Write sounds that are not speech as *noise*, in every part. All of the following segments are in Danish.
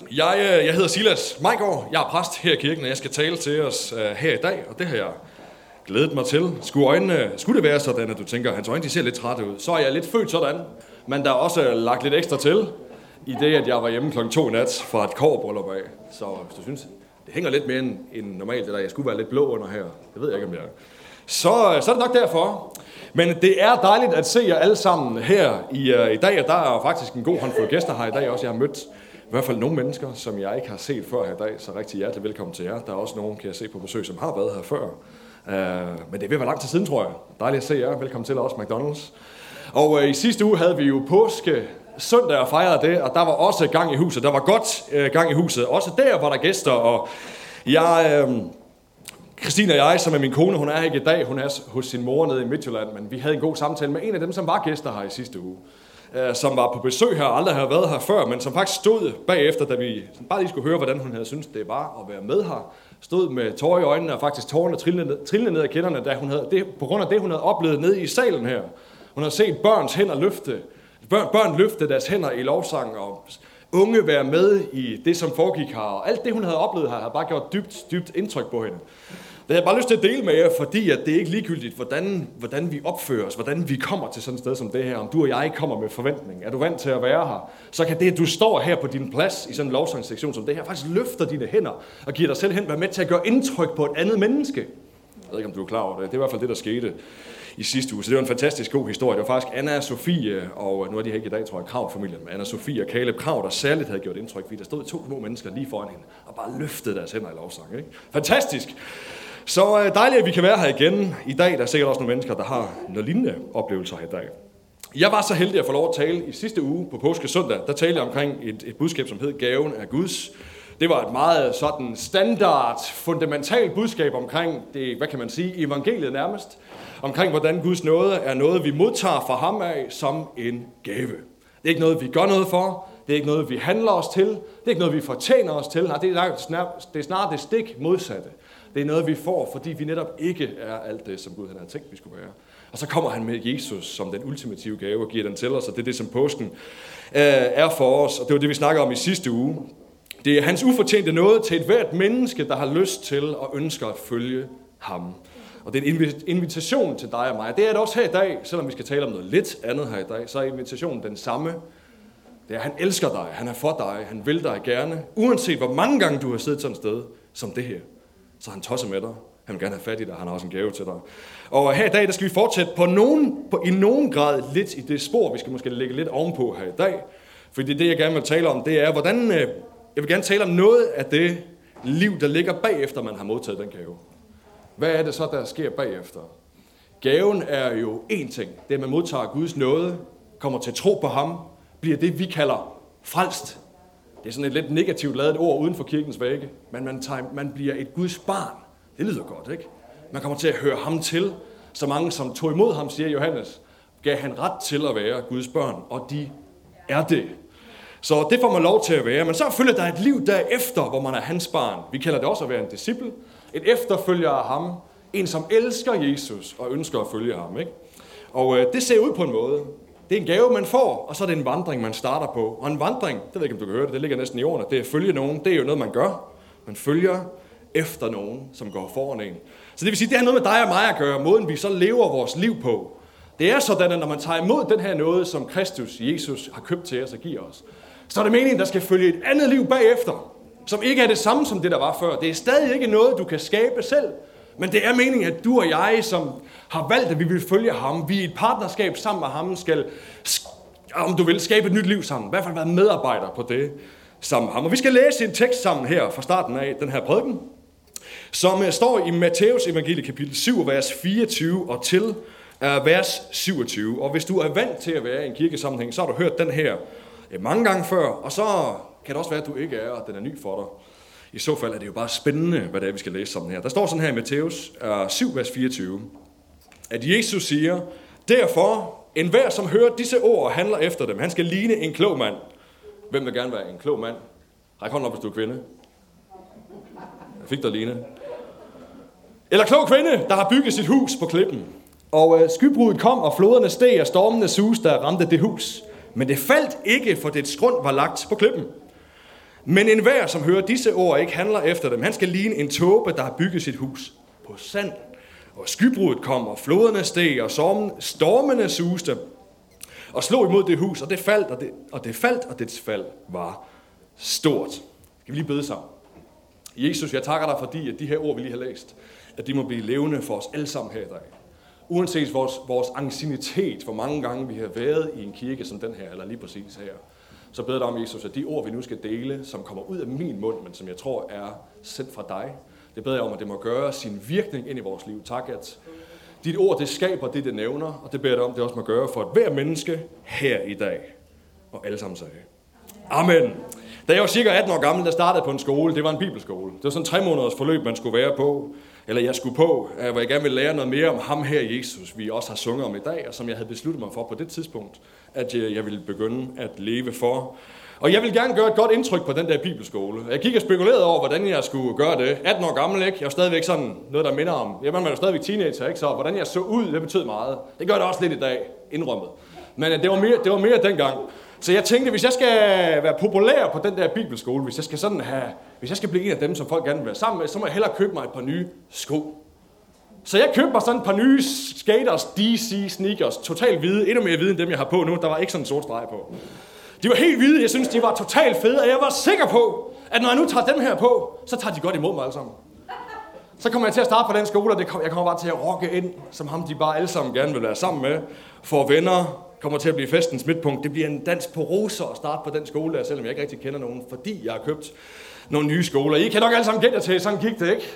Jeg, øh, jeg hedder Silas Majgaard, jeg er præst her i kirken, og jeg skal tale til os uh, her i dag, og det har jeg glædet mig til. Skulle, øjnene, skulle det være sådan, at du tænker, at hans øjne de ser lidt trætte ud, så er jeg lidt født sådan, men der er også øh, lagt lidt ekstra til, i det, at jeg var hjemme klokken 2 nat fra et kårbryllup af. Så hvis du synes, det hænger lidt mere end, end normalt, det der, jeg skulle være lidt blå under her, det ved jeg ikke, om jeg er. Så, så er det nok derfor. Men det er dejligt at se jer alle sammen her i, uh, i dag, og der er faktisk en god håndfuld gæster her i dag også. Jeg har mødt i hvert fald nogle mennesker, som jeg ikke har set før her i dag, så rigtig hjertelig velkommen til jer. Der er også nogen, kan jeg se på besøg, som har været her før. Uh, men det er ved at være lang tid siden, tror jeg. Dejligt at se jer. Velkommen til også McDonald's. Og uh, i sidste uge havde vi jo påske søndag og fejrede det, og der var også gang i huset. Der var godt uh, gang i huset. Også der var der gæster, og jeg... Uh, Christine og jeg, som er min kone, hun er her ikke i dag, hun er hos sin mor nede i Midtjylland, men vi havde en god samtale med en af dem, som var gæster her i sidste uge, øh, som var på besøg her, aldrig har været her før, men som faktisk stod bagefter, da vi bare lige skulle høre, hvordan hun havde syntes, det var at være med her, stod med tårer i øjnene og faktisk tårerne trillende, trillende ned af kinderne, da hun havde, det, på grund af det, hun havde oplevet nede i salen her. Hun havde set børns hænder løfte, børn, børn løfte deres hænder i lovsang, og unge være med i det, som foregik her. Og alt det, hun havde oplevet her, havde bare gjort dybt, dybt indtryk på hende. Det har jeg bare lyst til at dele med jer, fordi at det er ikke ligegyldigt, hvordan, hvordan vi opfører os, hvordan vi kommer til sådan et sted som det her. Om du og jeg kommer med forventning, er du vant til at være her, så kan det, at du står her på din plads i sådan en lovsangssektion som det her, faktisk løfter dine hænder og giver dig selv hen, være med til at gøre indtryk på et andet menneske. Jeg ved ikke, om du er klar over det. Det er i hvert fald det, der skete i sidste uge. Så det var en fantastisk god historie. Det var faktisk Anna og Sofie, og nu er de her ikke i dag, tror jeg, Krav-familien, men Anna Sofie og Caleb Krav, der særligt havde gjort indtryk, fordi der stod to små mennesker lige foran hende, og bare løftede deres hænder i lovsang. Ikke? Fantastisk! Så øh, dejligt, at vi kan være her igen i dag. Der er sikkert også nogle mennesker, der har nogle lignende oplevelser her i dag. Jeg var så heldig at få lov at tale i sidste uge på påske søndag. Der talte jeg omkring et, et budskab, som hed Gaven af Guds. Det var et meget sådan standard, fundamentalt budskab omkring det, hvad kan man sige, evangeliet nærmest. Omkring hvordan Guds nåde er noget, vi modtager fra ham af som en gave. Det er ikke noget, vi gør noget for. Det er ikke noget, vi handler os til. Det er ikke noget, vi fortjener os til. Nej, det er snart det, er snart det stik modsatte. Det er noget, vi får, fordi vi netop ikke er alt det, som Gud han havde tænkt, vi skulle være. Og så kommer han med Jesus som den ultimative gave og giver den til os, og det er det, som påsken øh, er for os. Og det var det, vi snakkede om i sidste uge. Det er hans ufortjente noget til et hvert menneske, der har lyst til og ønsker at følge ham. Og det er en invitation til dig og mig. Det er det også her i dag, selvom vi skal tale om noget lidt andet her i dag, så er invitationen den samme. Det er, at han elsker dig, han er for dig, han vil dig gerne, uanset hvor mange gange du har siddet sådan et sted som det her så han tosser med dig. Han vil gerne have fat i dig, han har også en gave til dig. Og her i dag, der skal vi fortsætte på nogen, på, i nogen grad lidt i det spor, vi skal måske lægge lidt ovenpå her i dag. Fordi det, jeg gerne vil tale om, det er, hvordan, øh, jeg vil gerne tale om noget af det liv, der ligger bagefter, man har modtaget den gave. Hvad er det så, der sker bagefter? Gaven er jo én ting. Det er, at man modtager Guds nåde, kommer til tro på ham, bliver det, vi kalder frelst. Det er sådan et lidt negativt lavet ord uden for kirkens vægge, men man, tager, man bliver et Guds barn. Det lyder godt, ikke? Man kommer til at høre ham til. Så mange, som tog imod ham, siger Johannes, gav han ret til at være Guds børn, og de er det. Så det får man lov til at være. Men så følger der et liv derefter, hvor man er hans barn. Vi kalder det også at være en disciple. Et efterfølger af ham. En, som elsker Jesus og ønsker at følge ham. Ikke? Og øh, det ser ud på en måde. Det er en gave, man får, og så er det en vandring, man starter på. Og en vandring, det ved jeg ikke, om du kan høre det, det ligger næsten i ordene, det er at følge nogen, det er jo noget, man gør. Man følger efter nogen, som går foran en. Så det vil sige, det har noget med dig og mig at gøre, måden vi så lever vores liv på. Det er sådan, at når man tager imod den her noget, som Kristus, Jesus, har købt til os og giver os, så er det meningen, der skal følge et andet liv bagefter, som ikke er det samme som det, der var før. Det er stadig ikke noget, du kan skabe selv, men det er meningen, at du og jeg, som har valgt, at vi vil følge ham, vi i et partnerskab sammen med ham, skal, om du vil, skabe et nyt liv sammen. I hvert fald være medarbejder på det sammen med ham. Og vi skal læse en tekst sammen her fra starten af den her prædiken, som øh, står i Matthæus evangelie kapitel 7, vers 24 og til øh, vers 27. Og hvis du er vant til at være i en kirkesammenhæng, så har du hørt den her øh, mange gange før, og så kan det også være, at du ikke er, og den er ny for dig. I så fald er det jo bare spændende, hvad det er, vi skal læse sammen her. Der står sådan her i Matthæus 7, øh, vers 24, at Jesus siger, Derfor, enhver som hører disse ord og handler efter dem, han skal ligne en klog mand. Hvem vil gerne være en klog mand? Ræk hånden op, hvis du er kvinde. Jeg fik dig, Line. Eller klog kvinde, der har bygget sit hus på klippen. Og øh, skybruddet kom, og floderne steg, og stormene sus, der ramte det hus. Men det faldt ikke, for dets grund var lagt på klippen. Men enhver, som hører disse ord, ikke handler efter dem, han skal ligne en tåbe, der har bygget sit hus på sand. Og skybruddet kom, og floderne steg, og stormene suste, og slog imod det hus, og det faldt, og det, og det faldt, og dets fald var stort. Skal vi lige bede sammen? Jesus, jeg takker dig, fordi at de her ord, vi lige har læst, at de må blive levende for os alle sammen her i dag. Uanset vores, vores angstinitet, hvor mange gange vi har været i en kirke som den her, eller lige præcis her, så beder jeg dig om, Jesus, at de ord, vi nu skal dele, som kommer ud af min mund, men som jeg tror er sendt fra dig, det beder jeg om, at det må gøre sin virkning ind i vores liv. Tak, at dit ord, det skaber det, det nævner, og det beder jeg dig om, det også må gøre for et hver menneske her i dag. Og alle sammen sagde. Amen. Da jeg var cirka 18 år gammel, der startede på en skole, det var en bibelskole. Det var sådan en tre måneders forløb, man skulle være på, eller jeg skulle på, øh, hvor jeg gerne ville lære noget mere om ham her, Jesus, vi også har sunget om i dag, og som jeg havde besluttet mig for på det tidspunkt, at øh, jeg ville begynde at leve for. Og jeg vil gerne gøre et godt indtryk på den der bibelskole. Jeg gik og spekulerede over, hvordan jeg skulle gøre det. 18 år gammel, ikke? Jeg var stadigvæk sådan noget, der minder om... Jamen, man er jo stadigvæk teenager, ikke? Så hvordan jeg så ud, det betød meget. Det gør det også lidt i dag, indrømmet. Men øh, det var mere, det var mere dengang. Så jeg tænkte, hvis jeg skal være populær på den der bibelskole, hvis jeg skal sådan have, hvis jeg skal blive en af dem, som folk gerne vil være sammen med, så må jeg hellere købe mig et par nye sko. Så jeg købte mig sådan et par nye skaters, DC sneakers, totalt hvide, endnu mere hvide end dem, jeg har på nu. Der var ikke sådan en sort streg på. De var helt hvide, jeg synes, de var totalt fede, og jeg var sikker på, at når jeg nu tager dem her på, så tager de godt imod mig alle sammen. Så kommer jeg til at starte på den skole, og det kom, jeg kommer bare til at rocke ind, som ham de bare alle sammen gerne vil være sammen med. For venner, kommer til at blive festens midtpunkt. Det bliver en dans på roser at starte på den skole der, selvom jeg ikke rigtig kender nogen, fordi jeg har købt nogle nye skoler. I kan nok alle sammen gætte til, sådan gik det ikke.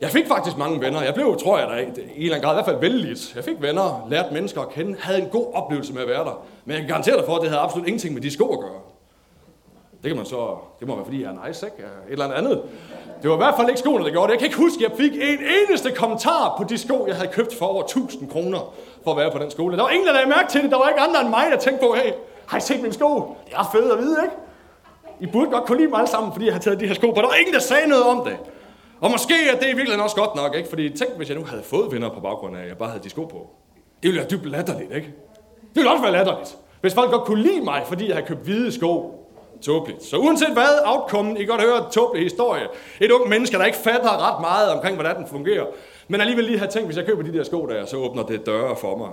Jeg fik faktisk mange venner. Jeg blev, tror jeg da, i en eller anden grad i hvert fald vældigt. Jeg fik venner, lært mennesker at kende, havde en god oplevelse med at være der. Men jeg kan garantere dig for, at det havde absolut ingenting med de sko at gøre. Det kan man så, det må være fordi jeg er nice, ikke? Et eller andet Det var i hvert fald ikke skoene, der gjorde det. Jeg kan ikke huske, at jeg fik en eneste kommentar på de sko, jeg havde købt for over 1000 kroner for at være på den skole. Der var ingen, der lagde mærke til det. Der var ikke andre end mig, der tænkte på, hey, har I set mine sko? Det er fedt at vide, ikke? I burde godt kunne lide mig alle sammen, fordi jeg har taget de her sko på. Der var ingen, der sagde noget om det. Og måske er det i virkeligheden også godt nok, ikke? Fordi tænk, hvis jeg nu havde fået venner på baggrund af, at jeg bare havde de sko på. Det ville være dybt latterligt, ikke? Det ville også være latterligt. Hvis folk godt kunne lide mig, fordi jeg havde købt hvide sko. Tåbeligt. Så uanset hvad outcome, I kan godt høre tåbelig historie. Et ung menneske, der ikke fatter ret meget omkring, hvordan den fungerer. Men alligevel lige have tænkt, hvis jeg køber de der sko der, så åbner det døre for mig.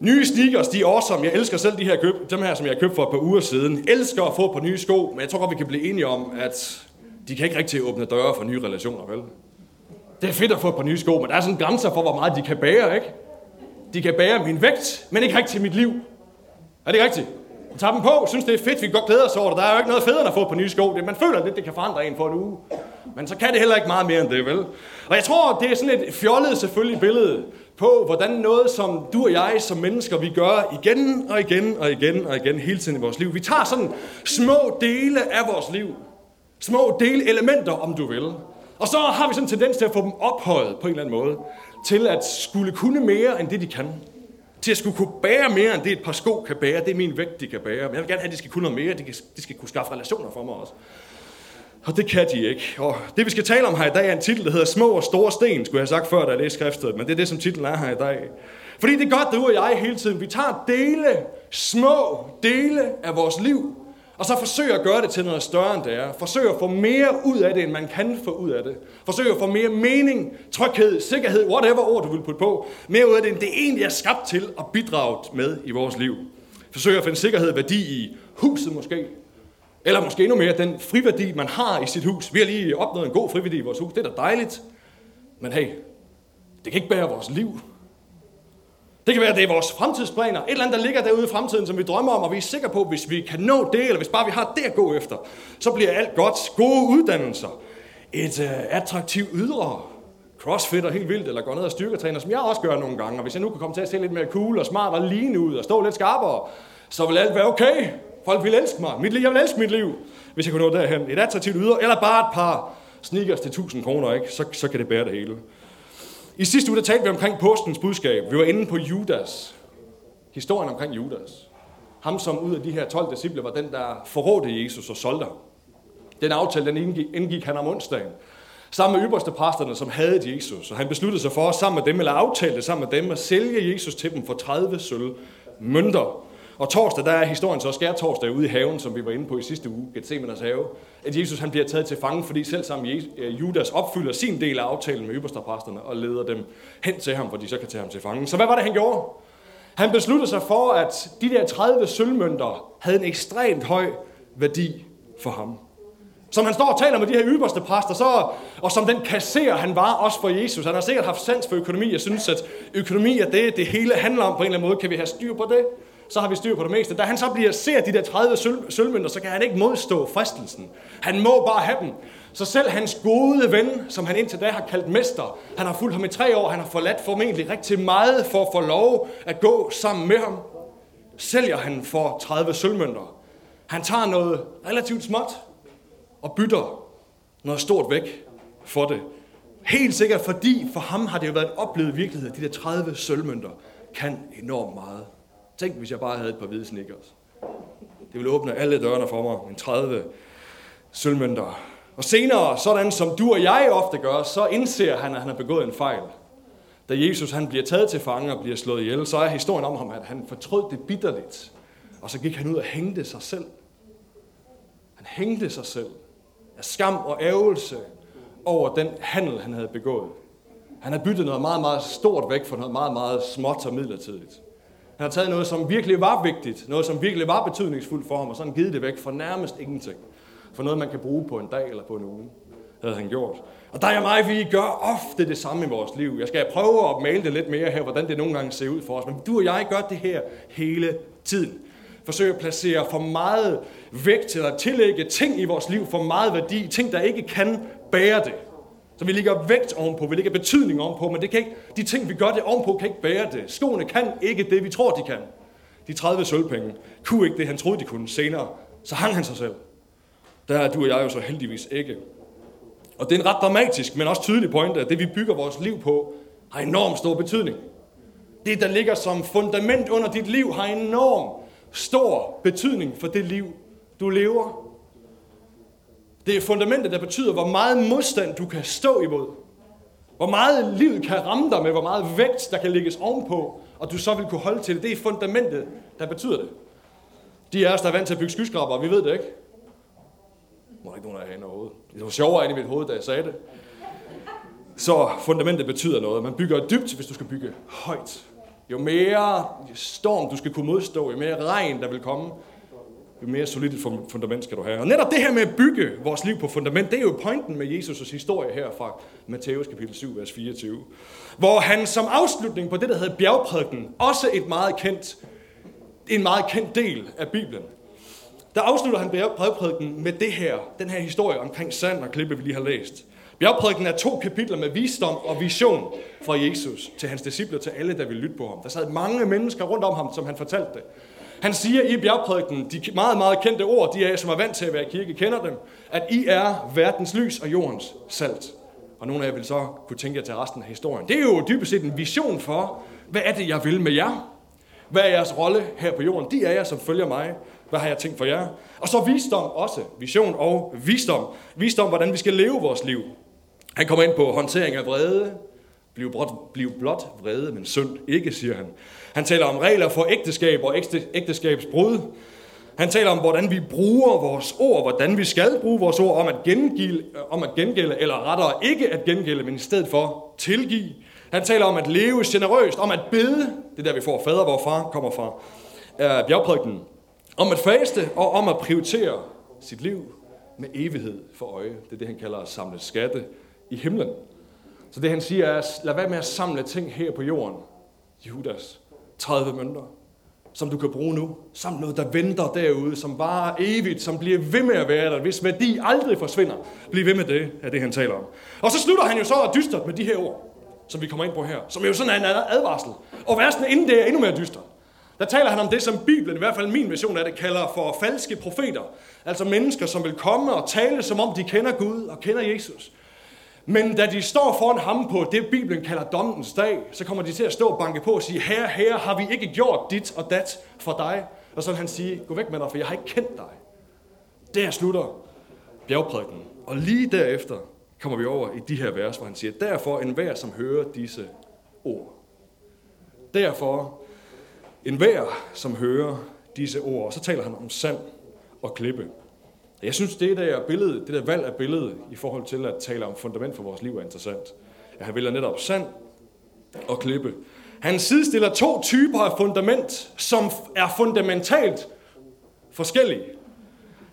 Nye sneakers, de er awesome. Jeg elsker selv de her køb, dem her, som jeg købte for et par uger siden. Elsker at få på nye sko, men jeg tror godt, vi kan blive enige om, at de kan ikke rigtig åbne døre for nye relationer, vel? Det er fedt at få et par nye sko, men der er sådan grænser for, hvor meget de kan bære, ikke? De kan bære min vægt, men ikke rigtig mit liv. Er det rigtigt? Tager dem på, synes det er fedt, vi kan godt glæde os over det. Der er jo ikke noget federe at få på nye sko. Det, man føler lidt, det kan forandre en for en uge. Men så kan det heller ikke meget mere end det, vel? Og jeg tror, det er sådan et fjollet selvfølgelig billede på, hvordan noget, som du og jeg som mennesker, vi gør igen og igen og igen og igen hele tiden i vores liv. Vi tager sådan små dele af vores liv. Små delelementer, om du vil. Og så har vi sådan en tendens til at få dem ophøjet på en eller anden måde. Til at skulle kunne mere end det, de kan. Til at skulle kunne bære mere end det, et par sko kan bære. Det er min vægt, de kan bære. Men jeg vil gerne have, at de skal kunne noget mere. De, kan, de skal kunne skaffe relationer for mig også. Og det kan de ikke. Og det vi skal tale om her i dag er en titel, der hedder Små og Store Sten, skulle jeg have sagt før, da jeg læste skriftet. Men det er det, som titlen er her i dag. Fordi det er godt, du og jeg hele tiden, vi tager dele, små dele af vores liv, og så forsøger at gøre det til noget større end det er. Forsøger at få mere ud af det, end man kan få ud af det. Forsøger at få mere mening, tryghed, sikkerhed, whatever ord du vil putte på. Mere ud af det, end det egentlig er skabt til at bidrage med i vores liv. Forsøger at finde sikkerhed og værdi i huset måske. Eller måske endnu mere den friværdi, man har i sit hus. Vi har lige opnået en god friværdi i vores hus. Det er da dejligt. Men hey, det kan ikke bære vores liv. Det kan være, at det er vores fremtidsplaner. Et eller andet, der ligger derude i fremtiden, som vi drømmer om, og vi er sikre på, at hvis vi kan nå det, eller hvis bare vi har det at gå efter, så bliver alt godt. Gode uddannelser. Et øh, attraktivt ydre. crossfit og helt vildt, eller går ned og styrketræner, som jeg også gør nogle gange. Og hvis jeg nu kan komme til at se lidt mere cool og smart og lean ud og stå lidt skarpere, så vil alt være okay. Folk vil elske mig. Mit liv, jeg vil elske mit liv, hvis jeg kunne nå derhen. Et attraktivt ydre, eller bare et par sneakers til 1000 kroner, ikke? Så, så kan det bære det hele. I sidste uge der talte vi omkring postens budskab. Vi var inde på Judas. Historien omkring Judas. Ham, som ud af de her 12 disciple var den, der forrådte Jesus og solgte ham. Den aftale, den indgik, indgik han om onsdagen. Sammen med ypperste præsterne, som havde Jesus. Og han besluttede sig for, sammen med dem, eller aftalte sammen med dem, at sælge Jesus til dem for 30 sølv mønter. Og torsdag, der er historien så skær torsdag ude i haven, som vi var inde på i sidste uge, Gethsemanes have, at Jesus han bliver taget til fange, fordi selv sammen øh, Judas opfylder sin del af aftalen med ypperstepræsterne og leder dem hen til ham, hvor de så kan tage ham til fange. Så hvad var det, han gjorde? Han besluttede sig for, at de der 30 sølvmønter havde en ekstremt høj værdi for ham. Som han står og taler med de her ypperste præster, så, og som den kasserer han var også for Jesus. Han har sikkert haft sans for økonomi. Jeg synes, at økonomi er det, det hele handler om på en eller anden måde. Kan vi have styr på det? Så har vi styr på det meste. Da han så bliver ser de der 30 sølv, sølvmønter, så kan han ikke modstå fristelsen. Han må bare have dem. Så selv hans gode ven, som han indtil da har kaldt mester, han har fulgt ham i tre år, han har forladt formentlig rigtig meget for at få lov at gå sammen med ham. Sælger han for 30 sølvmønter. Han tager noget relativt småt, og bytter noget stort væk for det. Helt sikkert, fordi for ham har det jo været en oplevet virkelighed, at de der 30 sølvmønter kan enormt meget. Tænk, hvis jeg bare havde et par hvide sneakers. Det ville åbne alle dørene for mig. En 30 sølvmønter. Og senere, sådan som du og jeg ofte gør, så indser han, at han har begået en fejl. Da Jesus han bliver taget til fange og bliver slået ihjel, så er historien om ham, at han fortrød det bitterligt. Og så gik han ud og hængte sig selv. Han hængte sig selv af skam og ævelse over den handel, han havde begået. Han har byttet noget meget, meget stort væk for noget meget, meget småt og midlertidigt. Han har taget noget, som virkelig var vigtigt, noget, som virkelig var betydningsfuldt for ham, og sådan givet det væk for nærmest ingenting. For noget, man kan bruge på en dag eller på en uge, havde han gjort. Og der er mig, vi gør ofte det samme i vores liv. Jeg skal prøve at male det lidt mere her, hvordan det nogle gange ser ud for os. Men du og jeg gør det her hele tiden forsøge at placere for meget vægt eller tillægge ting i vores liv for meget værdi, ting der ikke kan bære det. Så vi ligger vægt ovenpå, vi ligger betydning ovenpå, men det kan ikke, de ting, vi gør det ovenpå, kan ikke bære det. Skoene kan ikke det, vi tror, de kan. De 30 sølvpenge kunne ikke det, han troede, de kunne. Senere, så hang han sig selv. Der er du og jeg jo så heldigvis ikke. Og det er en ret dramatisk, men også tydelig pointe, at det, vi bygger vores liv på, har enormt stor betydning. Det, der ligger som fundament under dit liv, har enorm stor betydning for det liv, du lever. Det er fundamentet, der betyder, hvor meget modstand du kan stå imod. Hvor meget livet kan ramme dig med, hvor meget vægt, der kan lægges ovenpå, og du så vil kunne holde til det. Det er fundamentet, der betyder det. De af os, der er vant til at bygge skyskraber, vi ved det ikke. Må ikke nogen af jer overhovedet. Det var sjovere ind i mit hoved, da jeg sagde det. Så fundamentet betyder noget. Man bygger dybt, hvis du skal bygge højt. Jo mere storm du skal kunne modstå, jo mere regn der vil komme, jo mere solidt et fundament skal du have. Og netop det her med at bygge vores liv på fundament, det er jo pointen med Jesus' historie her fra Matthæus kapitel 7, vers 24. Hvor han som afslutning på det, der hedder bjergprædiken, også et meget kendt, en meget kendt del af Bibelen, der afslutter han bjergprædiken med det her, den her historie omkring sand og klippe, vi lige har læst. Bjergprædiken er to kapitler med visdom og vision fra Jesus til hans disciple til alle, der vil lytte på ham. Der sad mange mennesker rundt om ham, som han fortalte det. Han siger i bjergprædiken, de meget, meget kendte ord, de er, som er vant til at være i kirke, kender dem, at I er verdens lys og jordens salt. Og nogle af jer vil så kunne tænke jer til resten af historien. Det er jo dybest set en vision for, hvad er det, jeg vil med jer? Hvad er jeres rolle her på jorden? De er jer, som følger mig. Hvad har jeg tænkt for jer? Og så visdom også. Vision og visdom. Visdom, hvordan vi skal leve vores liv. Han kommer ind på håndtering af vrede. Bliv blot, bliv blot vrede, men synd ikke, siger han. Han taler om regler for ægteskab og ægteskabsbrud. Han taler om, hvordan vi bruger vores ord, hvordan vi skal bruge vores ord, om at, gengælde, om at gengælde, eller rettere ikke at gengælde, men i stedet for tilgive. Han taler om at leve generøst, om at bede, det er der vi får fader, hvor far kommer fra, er bjergprædiken, om at faste og om at prioritere sit liv med evighed for øje. Det er det, han kalder at samle skatte i himlen. Så det han siger er, lad være med at samle ting her på jorden. Judas, 30 mønter, som du kan bruge nu. Samt noget, der venter derude, som bare evigt, som bliver ved med at være der, hvis værdi aldrig forsvinder. Bliv ved med det, er det han taler om. Og så slutter han jo så dystert med de her ord, som vi kommer ind på her, som jo sådan er en advarsel. Og versen inden det er endnu mere dystert. Der taler han om det, som Bibelen, i hvert fald min version af det, kalder for falske profeter. Altså mennesker, som vil komme og tale, som om de kender Gud og kender Jesus. Men da de står foran ham på det, Bibelen kalder dommens dag, så kommer de til at stå og banke på og sige, herre, herre, har vi ikke gjort dit og dat for dig? Og så vil han sige, gå væk med dig, for jeg har ikke kendt dig. Der slutter bjergprædiken. Og lige derefter kommer vi over i de her vers, hvor han siger, derfor enhver, som hører disse ord. Derfor enhver, som hører disse ord, og så taler han om sand og klippe. Jeg synes, det der, billede, det der valg af billede i forhold til at tale om fundament for vores liv er interessant. Jeg han vælger netop sand og klippe. Han sidestiller to typer af fundament, som er fundamentalt forskellige.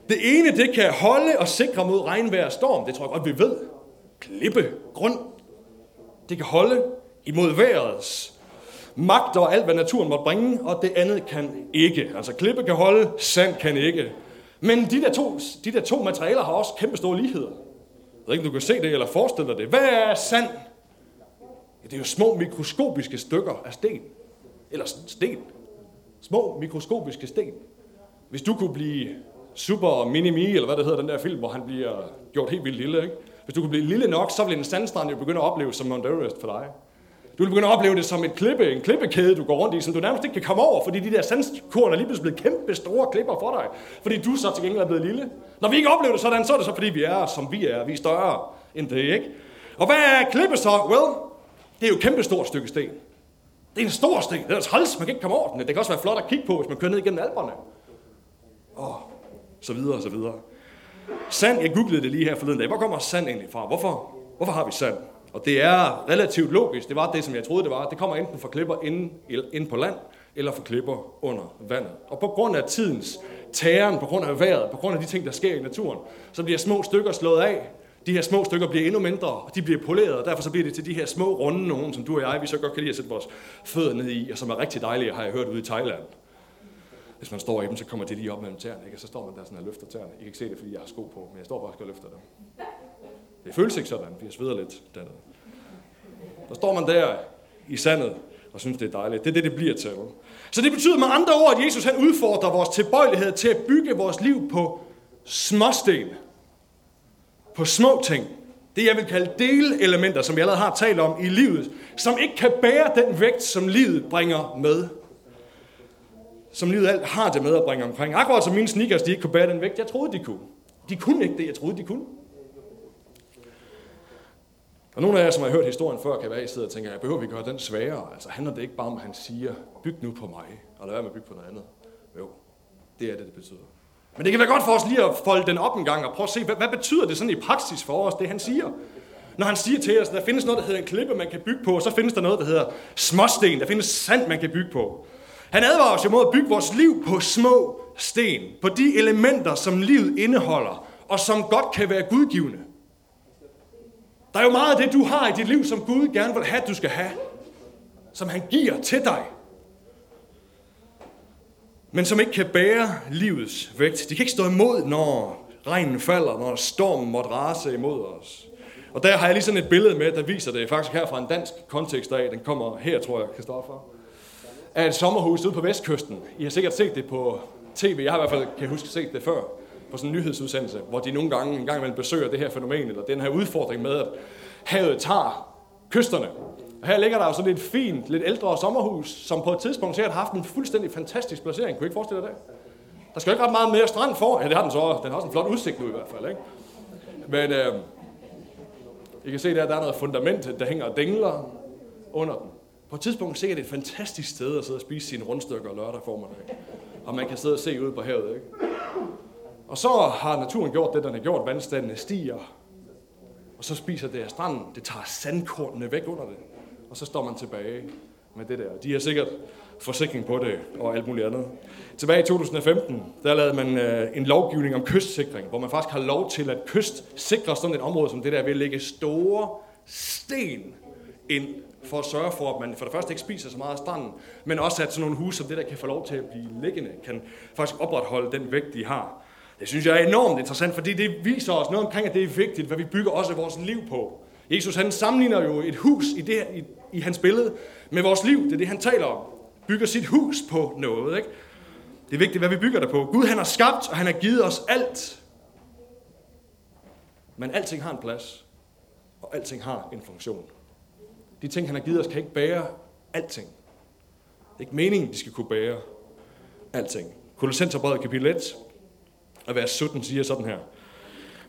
Det ene, det kan holde og sikre mod regnvejr og storm. Det tror jeg godt, vi ved. Klippe, grund. Det kan holde imod vejrets magt og alt, hvad naturen måtte bringe, og det andet kan ikke. Altså klippe kan holde, sand kan ikke. Men de der to, de der to materialer har også kæmpe store ligheder. Jeg ved ikke, om du kan se det eller forestille dig det. Hvad er sand? Ja, det er jo små mikroskopiske stykker af sten. Eller sten. Små mikroskopiske sten. Hvis du kunne blive super mini eller hvad det hedder, den der film, hvor han bliver gjort helt vildt lille, ikke? Hvis du kunne blive lille nok, så ville en sandstrand jo begynde at opleve som Mount Everest for dig. Du vil begynde at opleve det som et klippe, en klippekæde, du går rundt i, som du nærmest ikke kan komme over, fordi de der sandkorn er lige pludselig blevet kæmpe store klipper for dig, fordi du så til gengæld er blevet lille. Når vi ikke oplever det sådan, så er det så, fordi vi er, som vi er. Vi er større end det, ikke? Og hvad er klippe så? Well, det er jo et kæmpe stort stykke sten. Det er en stor sten. Det er træls, man kan ikke komme over den. Det kan også være flot at kigge på, hvis man kører ned igennem alberne. Og så videre, og så videre. Sand, jeg googlede det lige her forleden dag. Hvor kommer sand egentlig fra? Hvorfor, hvorfor har vi sand? Og det er relativt logisk. Det var det, som jeg troede, det var. Det kommer enten fra klipper inde, inde på land, eller fra klipper under vandet. Og på grund af tidens tæren, på grund af vejret, på grund af de ting, der sker i naturen, så bliver små stykker slået af. De her små stykker bliver endnu mindre, og de bliver poleret, og derfor så bliver det til de her små runde nogen, som du og jeg, vi så godt kan lide at sætte vores fødder ned i, og som er rigtig dejlige, har jeg hørt ude i Thailand. Hvis man står i dem, så kommer de lige op mellem tæerne, ikke? og så står man der sådan og løfter tæerne. I kan ikke se det, fordi jeg har sko på, men jeg står bare og løfter dem. Det føles ikke sådan, for jeg sveder lidt dernede. Der står man der i sandet og synes, det er dejligt. Det er det, det bliver til. Så det betyder med andre ord, at Jesus han udfordrer vores tilbøjelighed til at bygge vores liv på småsten. På små ting. Det jeg vil kalde delelementer, som jeg allerede har talt om i livet, som ikke kan bære den vægt, som livet bringer med. Som livet alt har det med at bringe omkring. Akkurat som mine sneakers, de ikke kunne bære den vægt, jeg troede, de kunne. De kunne ikke det, jeg troede, de kunne. Og nogle af jer, som har hørt historien før, kan være i sidder og tænker, jeg behøver vi gøre den sværere. Altså handler det ikke bare om, at han siger, byg nu på mig, og lad være med at bygge på noget andet. Jo, det er det, det betyder. Men det kan være godt for os lige at folde den op en gang og prøve at se, hvad, hvad betyder det sådan i praksis for os, det han siger. Når han siger til os, at der findes noget, der hedder en klippe, man kan bygge på, og så findes der noget, der hedder småsten, der findes sand, man kan bygge på. Han advarer os imod at bygge vores liv på små sten, på de elementer, som livet indeholder, og som godt kan være gudgivende. Der er jo meget af det, du har i dit liv, som Gud gerne vil have, at du skal have. Som han giver til dig. Men som ikke kan bære livets vægt. De kan ikke stå imod, når regnen falder, når stormen måtte rase imod os. Og der har jeg lige sådan et billede med, der viser det faktisk her fra en dansk kontekst af. Den kommer her, tror jeg, Kristoffer. Af et sommerhus ude på vestkysten. I har sikkert set det på tv. Jeg har i hvert fald, kan huske, set det før på sådan en nyhedsudsendelse, hvor de nogle gange en gang imellem besøger det her fænomen, eller den her udfordring med, at havet tager kysterne. Og her ligger der jo sådan et fint, lidt ældre sommerhus, som på et tidspunkt sikkert har haft en fuldstændig fantastisk placering. Kunne I ikke forestille dig det? Der skal jo ikke ret meget mere strand for. Ja, det har den så. Den har også en flot udsigt nu i hvert fald, ikke? Men øh, I kan se der, der er noget fundament, der hænger og dingler under den. På et tidspunkt sikkert et fantastisk sted at sidde og spise sine rundstykker lørdag formiddag. Og man kan sidde og se ud på havet, ikke? Og så har naturen gjort det, den har gjort. Vandstandene stiger. Og så spiser det af stranden. Det tager sandkornene væk under det. Og så står man tilbage med det der. De har sikkert forsikring på det og alt muligt andet. Tilbage i 2015, der lavede man øh, en lovgivning om kystsikring, hvor man faktisk har lov til at kystsikre sådan et område som det der ved at lægge store sten ind for at sørge for, at man for det første ikke spiser så meget af stranden, men også at sådan nogle huse som det der kan få lov til at blive liggende, kan faktisk opretholde den vægt, de har. Det synes jeg er enormt interessant, fordi det viser os noget omkring, at det er vigtigt, hvad vi bygger også vores liv på. Jesus han sammenligner jo et hus i, det, i, i hans billede med vores liv. Det er det, han taler om. Bygger sit hus på noget. Ikke? Det er vigtigt, hvad vi bygger det på. Gud han har skabt, og han har givet os alt. Men alting har en plads, og alting har en funktion. De ting, han har givet os, kan ikke bære alting. Det er ikke meningen, de skal kunne bære alting. Kolossenserbrevet kapitel 1, og vers 17 siger sådan her,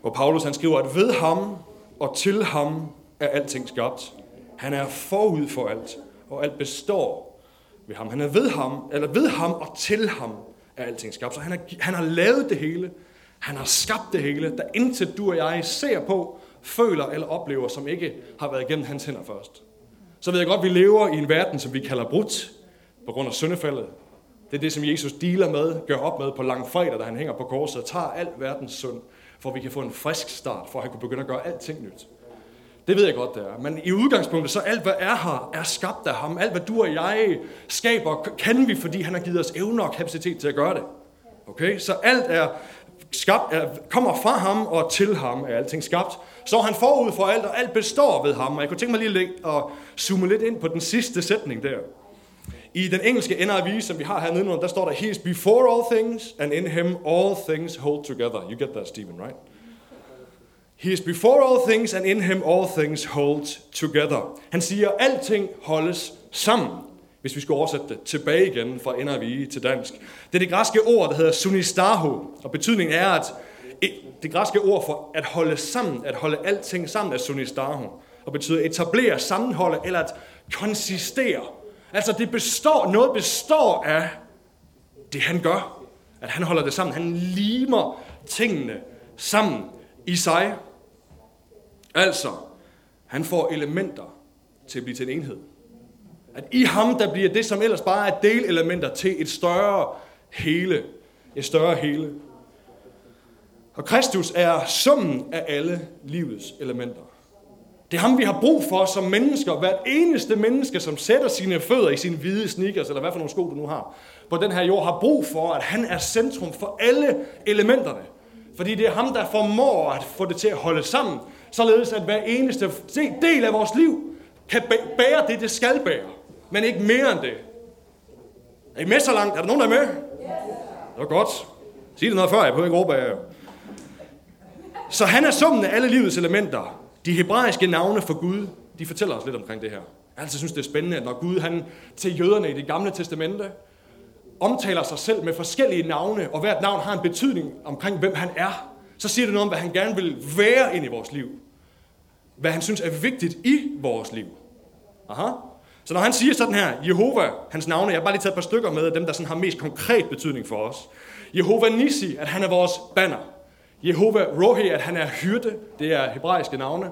hvor Paulus han skriver, at ved ham og til ham er alting skabt. Han er forud for alt, og alt består ved ham. Han er ved ham, eller ved ham og til ham er alting skabt. Så han har, han har lavet det hele. Han har skabt det hele. Der intet du og jeg ser på, føler eller oplever, som ikke har været igennem hans hænder først. Så ved jeg godt, at vi lever i en verden, som vi kalder brudt, på grund af syndefaldet. Det er det, som Jesus dealer med, gør op med på langfredag, da han hænger på korset og tager al verdens synd, for at vi kan få en frisk start, for at han kunne begynde at gøre alting nyt. Det ved jeg godt, det er. Men i udgangspunktet, så alt, hvad er her, er skabt af ham. Alt, hvad du og jeg skaber, kan vi, fordi han har givet os evner og kapacitet til at gøre det. Okay? Så alt er skabt, er, kommer fra ham og til ham er alting skabt. Så er han forud for alt, og alt består ved ham. Og jeg kunne tænke mig lige at zoome lidt ind på den sidste sætning der. I den engelske NIV, som vi har hernede, der står der, He is before all things, and in him all things hold together. You get that, Stephen, right? He is before all things, and in him all things hold together. Han siger, alting holdes sammen, hvis vi skulle oversætte det tilbage igen fra NIV til dansk. Det er det græske ord, der hedder sunistaho, og betydningen er, at e, det græske ord for at holde sammen, at holde alting sammen, er sunistaho, og betyder etablere, sammenholde eller at konsistere. Altså det består, noget består af det han gør. At han holder det sammen. Han limer tingene sammen i sig. Altså, han får elementer til at blive til en enhed. At i ham, der bliver det, som ellers bare er delelementer til et større hele. Et større hele. Og Kristus er summen af alle livets elementer. Det er ham, vi har brug for som mennesker. Hvert eneste menneske, som sætter sine fødder i sine hvide sneakers, eller hvad for nogle sko du nu har, på den her jord, har brug for, at han er centrum for alle elementerne. Fordi det er ham, der formår at få det til at holde sammen, således at hver eneste del af vores liv kan bære det, det skal bære. Men ikke mere end det. Er I med så langt? Er der nogen, der er med? Det var godt. Sig det noget før, jeg behøver ikke råbe af Så han er summen af alle livets elementer. De hebraiske navne for Gud, de fortæller os lidt omkring det her. Jeg altid synes, det er spændende, at når Gud han til jøderne i det gamle testamente omtaler sig selv med forskellige navne, og hvert navn har en betydning omkring, hvem han er, så siger det noget om, hvad han gerne vil være ind i vores liv. Hvad han synes er vigtigt i vores liv. Aha. Så når han siger sådan her, Jehova, hans navne, jeg har bare lige taget et par stykker med af dem, der sådan har mest konkret betydning for os. Jehova Nisi, at han er vores banner. Jehova Rohi, at han er hyrde, det er hebraiske navne.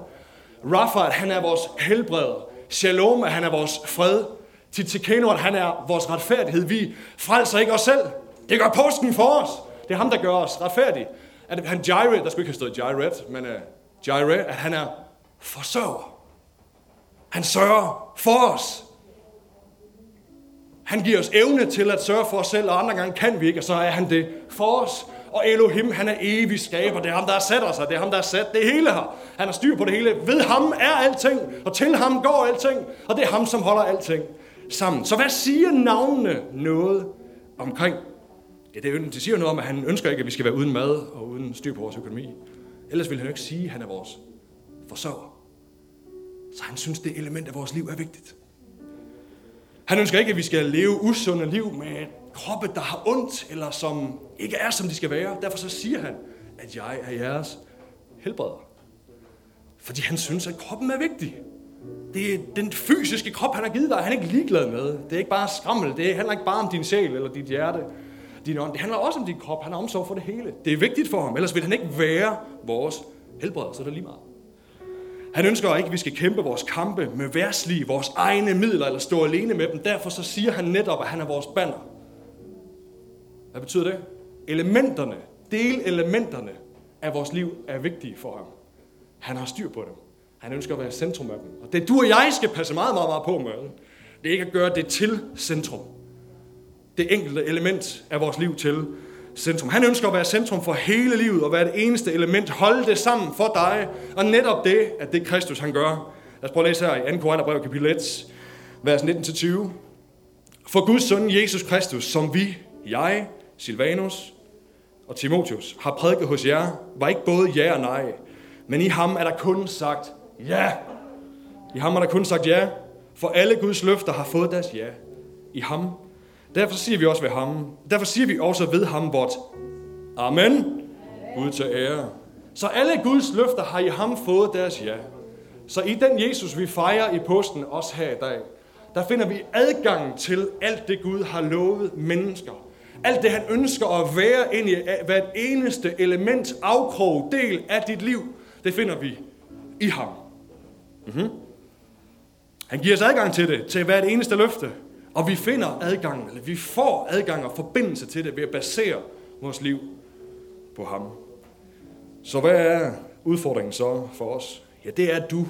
Rafa, at han er vores helbreder. Shalom, at han er vores fred. Titikeno, at han er vores retfærdighed. Vi frelser ikke os selv. Det gør påsken for os. Det er ham, der gør os retfærdige. At han Jireh, der skulle ikke have stået Jireh, men øh, uh, Jireh, at han er forsørger. Han sørger for os. Han giver os evne til at sørge for os selv, og andre gange kan vi ikke, og så er han det for os. Og Elohim, han er evig skaber. Det er ham, der har sat os, det er ham, der har sat det hele her. Han har styr på det hele. Ved ham er alting, og til ham går alting. Og det er ham, som holder alting sammen. Så hvad siger navnene noget omkring? Ja, det, det siger noget om, at han ønsker ikke, at vi skal være uden mad og uden styr på vores økonomi. Ellers vil han jo ikke sige, at han er vores forsørger. Så han synes, det element af vores liv er vigtigt. Han ønsker ikke, at vi skal leve usunde liv med kroppe, der har ondt, eller som ikke er, som de skal være. Derfor så siger han, at jeg er jeres helbreder. Fordi han synes, at kroppen er vigtig. Det er den fysiske krop, han har givet dig, han er ikke ligeglad med. Det er ikke bare skrammel, det handler ikke bare om din sjæl eller dit hjerte, din ånd. Det handler også om din krop, han har omsorg for det hele. Det er vigtigt for ham, ellers vil han ikke være vores helbreder, så er det lige meget. Han ønsker ikke, at vi skal kæmpe vores kampe med værslige, vores egne midler, eller stå alene med dem. Derfor så siger han netop, at han er vores banner. Hvad betyder det? Elementerne, delelementerne af vores liv er vigtige for ham. Han har styr på dem. Han ønsker at være centrum af dem. Og det du og jeg skal passe meget, meget, meget på med, det er ikke at gøre det til centrum. Det enkelte element af vores liv til centrum. Han ønsker at være centrum for hele livet og være det eneste element. Holde det sammen for dig. Og netop det, at det Kristus han gør. Lad os prøve at læse her i 2. Korintherbrev kapitel 1, vers 19-20. For Guds søn Jesus Kristus, som vi, jeg, Silvanus og Timotius har prædiket hos jer, var ikke både ja og nej, men i ham er der kun sagt ja. I ham er der kun sagt ja, for alle Guds løfter har fået deres ja. I ham. Derfor siger vi også ved ham. Derfor siger vi også ved ham vort Amen. Gud til ære. Så alle Guds løfter har i ham fået deres ja. Så i den Jesus, vi fejrer i posten også her i dag, der finder vi adgang til alt det Gud har lovet mennesker alt det, han ønsker at være ind i hvert eneste element, afkrog, del af dit liv, det finder vi i ham. Mm-hmm. Han giver os adgang til det, til hvert eneste løfte. Og vi finder adgang, eller vi får adgang og forbindelse til det ved at basere vores liv på ham. Så hvad er udfordringen så for os? Ja, det er, at du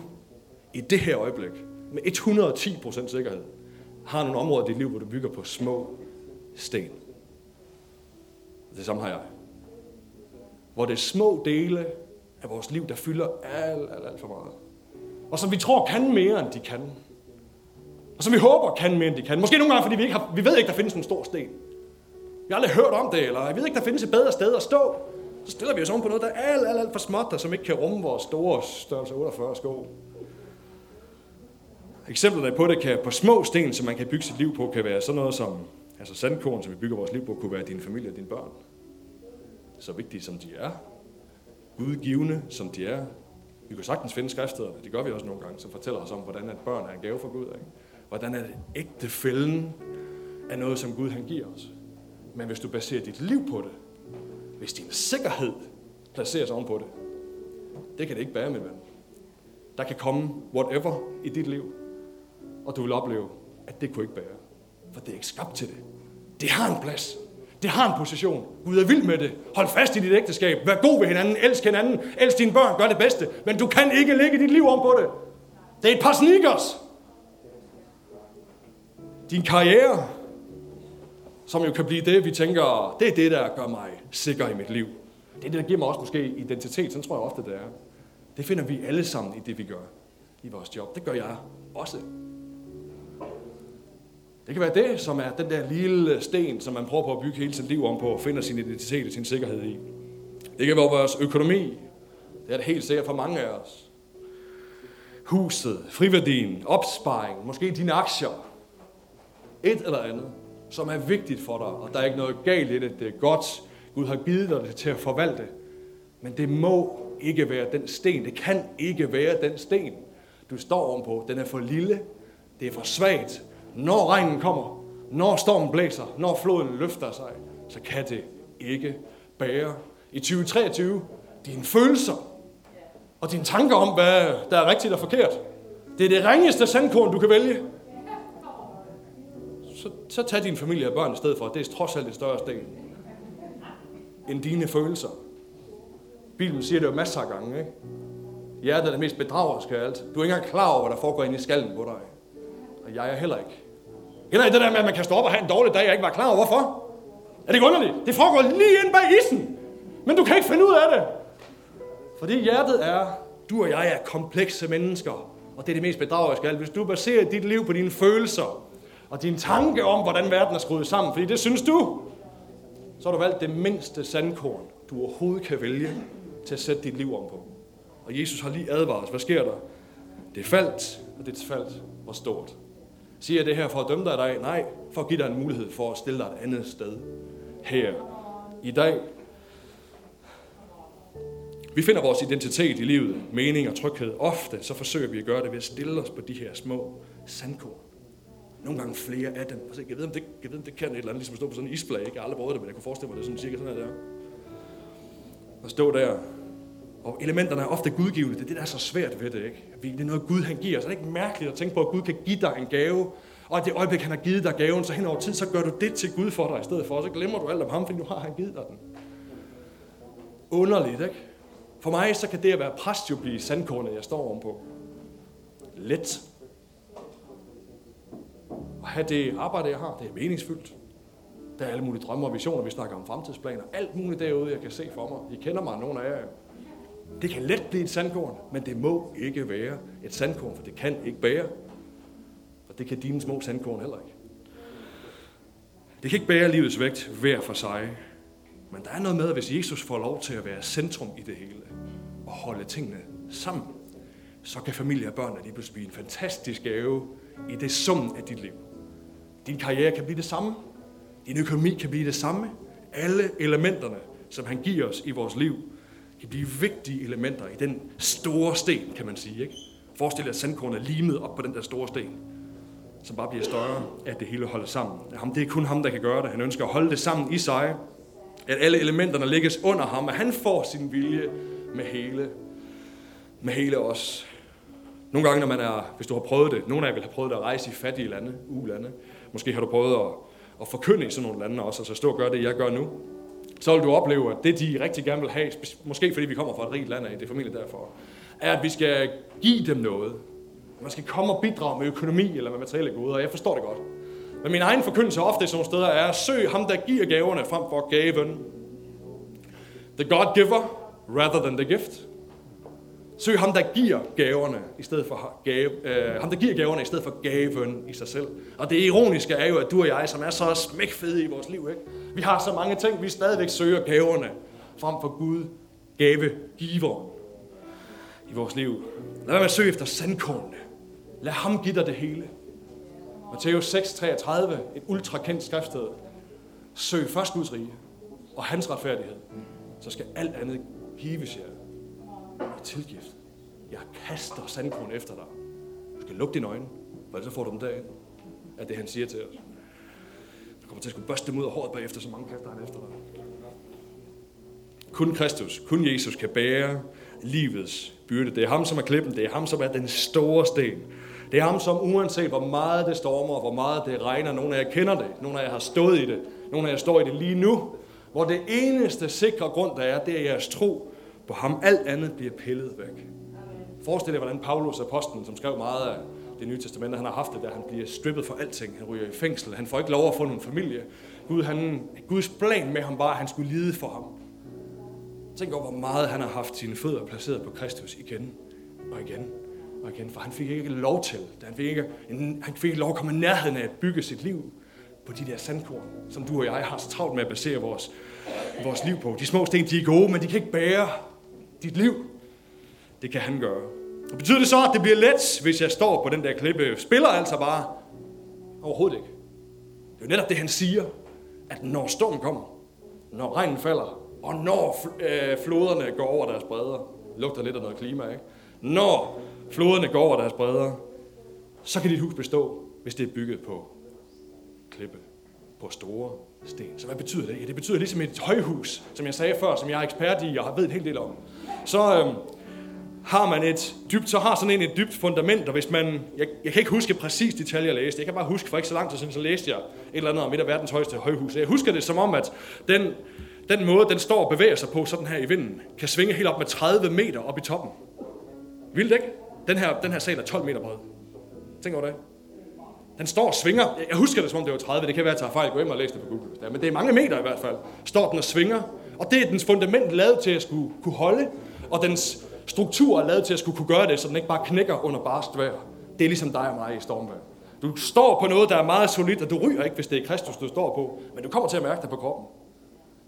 i det her øjeblik, med 110% sikkerhed, har nogle områder i dit liv, hvor du bygger på små sten. Det samme har jeg. Hvor det er små dele af vores liv, der fylder alt, alt, alt for meget. Og som vi tror kan mere, end de kan. Og som vi håber kan mere, end de kan. Måske nogle gange, fordi vi, ikke har, vi ved ikke, der findes en stor sten. Vi har aldrig hørt om det, eller jeg ved ikke, der findes et bedre sted at stå. Så stiller vi os oven på noget, der er alt, alt, alt for småt, der som ikke kan rumme vores store størrelse 48 sko. Eksemplerne på det kan på små sten, som man kan bygge sit liv på, kan være sådan noget som altså sandkorn, som vi bygger vores liv på, kunne være din familie og dine børn. Så vigtige som de er, gudgivende som de er. Vi kan sagtens finde skriftstederne, det gør vi også nogle gange, som fortæller os om, hvordan at børn er en gave for Gud. Ikke? Hvordan at ægtefælden er noget, som Gud han giver os. Men hvis du baserer dit liv på det, hvis din sikkerhed placeres ovenpå det, det kan det ikke bære, min ven. Der kan komme whatever i dit liv, og du vil opleve, at det kunne ikke bære. For det er ikke skabt til det. Det har en plads. Det har en position. Gud er vild med det. Hold fast i dit ægteskab. Vær god ved hinanden. Elsk hinanden. Elsk dine børn. Gør det bedste. Men du kan ikke lægge dit liv om på det. Det er et par sneakers. Din karriere, som jo kan blive det, vi tænker, det er det, der gør mig sikker i mit liv. Det er det, der giver mig også måske identitet. Sådan tror jeg ofte, det er. Det finder vi alle sammen i det, vi gør i vores job. Det gør jeg også. Det kan være det, som er den der lille sten, som man prøver på at bygge hele sit liv om på, og finder sin identitet og sin sikkerhed i. Det kan være vores økonomi. Det er det helt sikkert for mange af os. Huset, friværdien, opsparing, måske dine aktier. Et eller andet, som er vigtigt for dig, og der er ikke noget galt i det. Det er godt. Gud har givet dig det til at forvalte. Men det må ikke være den sten. Det kan ikke være den sten, du står ovenpå. Den er for lille. Det er for svagt når regnen kommer, når stormen blæser, når floden løfter sig, så kan det ikke bære. I 2023, dine følelser og dine tanker om, hvad der er rigtigt og forkert, det er det ringeste sandkorn, du kan vælge. Så, så tag din familie og børn i stedet for. Det er trods alt et større sten end dine følelser. Bibelen siger det jo masser af gange, ikke? Hjertet er det mest bedragerske af alt. Du er ikke engang klar over, hvad der foregår inde i skallen på dig. Og jeg er heller ikke. Eller det der med, at man kan stå op og have en dårlig dag, jeg ikke var klar over. Hvorfor? Er det ikke underligt? Det foregår lige ind bag isen. Men du kan ikke finde ud af det. Fordi hjertet er, du og jeg er komplekse mennesker. Og det er det mest bedrageriske alt. Hvis du baserer dit liv på dine følelser, og din tanke om, hvordan verden er skruet sammen, fordi det synes du, så har du valgt det mindste sandkorn, du overhovedet kan vælge til at sætte dit liv om på. Og Jesus har lige advaret os. Hvad sker der? Det er faldt, og det er faldt hvor stort. Siger jeg det her for at dømme dig i dag? Nej, for at give dig en mulighed for at stille dig et andet sted her i dag. Vi finder vores identitet i livet, mening og tryghed. Ofte så forsøger vi at gøre det ved at stille os på de her små sandkorn. Nogle gange flere af dem. Altså, jeg ved, om det, jeg ved, om det kan et eller andet, ligesom at stå på sådan en isflage. Jeg har aldrig prøvet det, men jeg kunne forestille mig, det sådan cirka sådan her der. Og stå der og elementerne er ofte gudgivende. Det er det, der er så svært ved det. Ikke? Det er noget, Gud han giver. Så det er ikke mærkeligt at tænke på, at Gud kan give dig en gave. Og det øjeblik, han har givet dig gaven, så hen over tid, så gør du det til Gud for dig i stedet for. Og så glemmer du alt om ham, fordi nu har han givet dig den. Underligt, ikke? For mig, så kan det at være præst jo blive sandkornet, jeg står ovenpå. Let. At have det arbejde, jeg har, det er meningsfyldt. Der er alle mulige drømme og visioner, vi snakker om fremtidsplaner. Alt muligt derude, jeg kan se for mig. I kender mig, nogle af jer. Det kan let blive et sandkorn, men det må ikke være et sandkorn, for det kan ikke bære. Og det kan dine små sandkorn heller ikke. Det kan ikke bære livets vægt hver for sig. Men der er noget med, at hvis Jesus får lov til at være centrum i det hele, og holde tingene sammen, så kan familie og børn lige pludselig blive en fantastisk gave i det sum af dit liv. Din karriere kan blive det samme. Din økonomi kan blive det samme. Alle elementerne, som han giver os i vores liv, kan blive vigtige elementer i den store sten, kan man sige. Ikke? Forestil dig, at sandkornet er limet op på den der store sten. som bare bliver større, at det hele holder sammen. Ham, det er kun ham, der kan gøre det. Han ønsker at holde det sammen i sig, at alle elementerne lægges under ham, at han får sin vilje med hele, med hele os. Nogle gange, når man er, hvis du har prøvet det, nogle af jer vil have prøvet at rejse i fattige lande, ulande. Måske har du prøvet at, at forkynde i sådan nogle lande også, altså stå og gøre det, jeg gør nu. Så vil du opleve, at det, de rigtig gerne vil have, måske fordi vi kommer fra et rigt land af, det er formentlig derfor, er, at vi skal give dem noget. Man skal komme og bidrage med økonomi eller med materielle goder, og jeg forstår det godt. Men min egen forkyndelse ofte i sådan nogle steder er, søg ham, der giver gaverne frem for gaven. The God giver rather than the gift. Søg ham, der giver gaverne, i stedet for gave, øh, ham, der giver gaverne, i stedet for gaven i sig selv. Og det ironiske er jo, at du og jeg, som er så smækfede i vores liv, ikke? vi har så mange ting, vi stadigvæk søger gaverne, frem for Gud, gavegiveren i vores liv. Lad være med at søge efter sandkornene. Lad ham give dig det hele. Matthæus 6:33, et ultrakendt skriftsted. Søg først Guds rige og hans retfærdighed, så skal alt andet gives jer i tilgift. Jeg kaster sandkorn efter dig. Du skal lukke dine øjne, for så får du dem derind. Er det han siger til os. Du kommer til at skulle børste dem ud af håret bagefter, så mange kaster han efter dig. Kun Kristus, kun Jesus kan bære livets byrde. Det er ham, som er klippen. Det er ham, som er den store sten. Det er ham, som uanset hvor meget det stormer, og hvor meget det regner, nogle af jer kender det, nogle af jer har stået i det, nogle af jer står i det lige nu, hvor det eneste sikre grund, der er, det er jeres tro på ham. Alt andet bliver pillet væk. Forestil dig, hvordan Paulus, apostlen, som skrev meget af det nye testamente, han har haft det, der han bliver strippet for alting. Han ryger i fængsel. Han får ikke lov at få nogen familie. Gud, han, Guds plan med ham var, at han skulle lide for ham. Tænk over, hvor meget han har haft sine fødder placeret på Kristus igen og igen og igen. For han fik ikke lov til, han fik ikke, han fik ikke lov at komme i nærheden af at bygge sit liv på de der sandkorn, som du og jeg har så travlt med at basere vores, vores liv på. De små sten, de er gode, men de kan ikke bære dit liv. Det kan han gøre. Og betyder det så, at det bliver let, hvis jeg står på den der klippe? Spiller altså bare? Overhovedet ikke. Det er jo netop det, han siger, at når stormen kommer, når regnen falder, og når øh, floderne går over deres bredder, lugter lidt af noget klima, ikke? Når floderne går over deres bredder, så kan dit hus bestå, hvis det er bygget på klippe, på store sten. Så hvad betyder det? Ja, det betyder ligesom et højhus, som jeg sagde før, som jeg er ekspert i og har ved en hel del om. Så øh, har man et dybt, så har sådan en et dybt fundament, og hvis man, jeg, jeg kan ikke huske præcis detaljer, jeg læste, jeg kan bare huske, for ikke så lang tid siden, så læste jeg et eller andet om et af verdens højeste højhus. Jeg husker det som om, at den den måde, den står og bevæger sig på sådan her i vinden, kan svinge helt op med 30 meter op i toppen. Vildt ikke? Den her, den her sal er 12 meter bred. Tænk over det. Den står og svinger. Jeg husker det, som om det var 30. Det kan være, at jeg tager fejl. Gå hjem og læs det på Google. Ja, men det er mange meter i hvert fald. Står den og svinger. Og det er dens fundament lavet til at skulle kunne holde. Og dens struktur er lavet til at skulle kunne gøre det, så den ikke bare knækker under barst vejr. Det er ligesom dig og mig i stormvejr. Du står på noget, der er meget solidt, og du ryger ikke, hvis det er Kristus, du står på. Men du kommer til at mærke det på kroppen.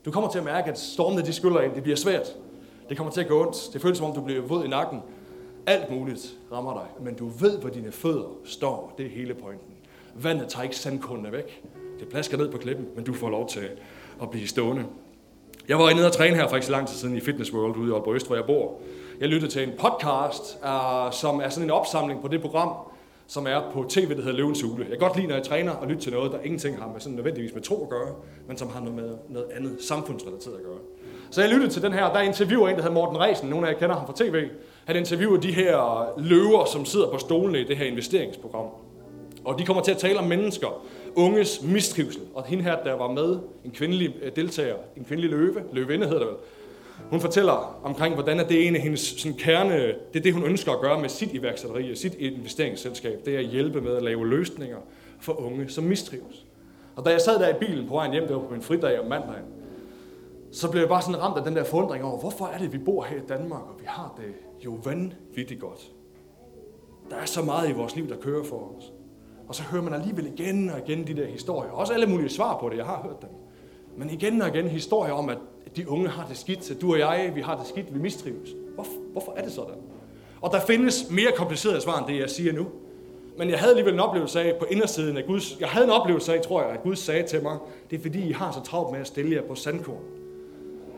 Du kommer til at mærke, at stormene de skyller ind. Det bliver svært. Det kommer til at gå ondt. Det føles som om, du bliver våd i nakken. Alt muligt rammer dig. Men du ved, hvor dine fødder står. Det er hele pointen. Vandet tager ikke sandkundene væk. Det plasker ned på klippen, men du får lov til at blive stående. Jeg var nede og træne her for ikke så lang tid siden i Fitness World ude i Aalborg Øst, hvor jeg bor. Jeg lyttede til en podcast, uh, som er sådan en opsamling på det program, som er på tv, der hedder Løvens Hule. Jeg kan godt lide, når jeg træner og lytte til noget, der ingenting har med sådan nødvendigvis med tro at gøre, men som har noget med noget andet samfundsrelateret at gøre. Så jeg lyttede til den her, der interviewer en, der hedder Morten Resen, nogle af jer kender ham fra tv. Han interviewer de her løver, som sidder på stolene i det her investeringsprogram. Og de kommer til at tale om mennesker, unges mistrivsel. Og hende her, der var med, en kvindelig øh, deltager, en kvindelig løve, løvinde hedder det vel, hun fortæller omkring, hvordan det en af hendes sådan, kerne, det er det, hun ønsker at gøre med sit iværksætteri og sit investeringsselskab, det er at hjælpe med at lave løsninger for unge, som mistrives. Og da jeg sad der i bilen på vejen hjem, det var på min fridag om mandagen, så blev jeg bare sådan ramt af den der forundring over, hvorfor er det, vi bor her i Danmark, og vi har det jo vanvittigt godt. Der er så meget i vores liv, der kører for os. Og så hører man alligevel igen og igen de der historier. Også alle mulige svar på det, jeg har hørt dem. Men igen og igen historier om, at de unge har det skidt, at du og jeg, vi har det skidt, vi mistrives. Hvorfor, hvorfor er det sådan? Og der findes mere komplicerede svar end det, jeg siger nu. Men jeg havde alligevel en oplevelse af på indersiden af Guds... Jeg havde en oplevelse af, tror jeg, at Gud sagde til mig, det er fordi, I har så travlt med at stille jer på sandkorn.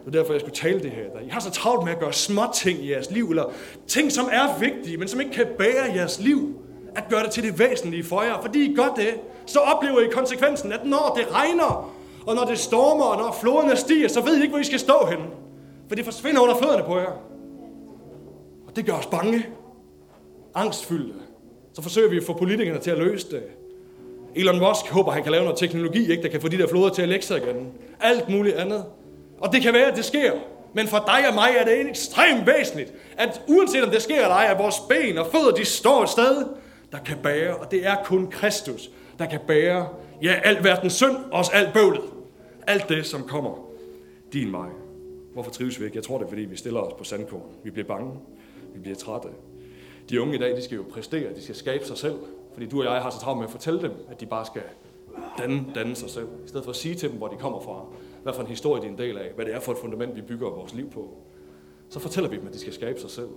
Det er derfor, jeg skulle tale det her. I har så travlt med at gøre små ting i jeres liv, eller ting, som er vigtige, men som ikke kan bære jeres liv at gøre det til det væsentlige for jer. Fordi I gør det, så oplever I konsekvensen, at når det regner, og når det stormer, og når floderne stiger, så ved I ikke, hvor I skal stå henne. For det forsvinder under fødderne på jer. Og det gør os bange. Angstfyldte. Så forsøger vi at få politikerne til at løse det. Elon Musk håber, han kan lave noget teknologi, ikke, der kan få de der floder til at lægge sig igen. Alt muligt andet. Og det kan være, at det sker. Men for dig og mig er det ekstremt væsentligt, at uanset om det sker eller ej, at vores ben og fødder, de står et sted, der kan bære, og det er kun Kristus, der kan bære, ja, alt verdens synd, også alt bøvlet. Alt det, som kommer din vej. Hvorfor trives vi ikke? Jeg tror, det er, fordi vi stiller os på sandkorn. Vi bliver bange. Vi bliver trætte. De unge i dag, de skal jo præstere. De skal skabe sig selv. Fordi du og jeg har så travlt med at fortælle dem, at de bare skal danne, danne sig selv. I stedet for at sige til dem, hvor de kommer fra. Hvad for en historie de er en del af. Hvad det er for et fundament, vi bygger vores liv på. Så fortæller vi dem, at de skal skabe sig selv.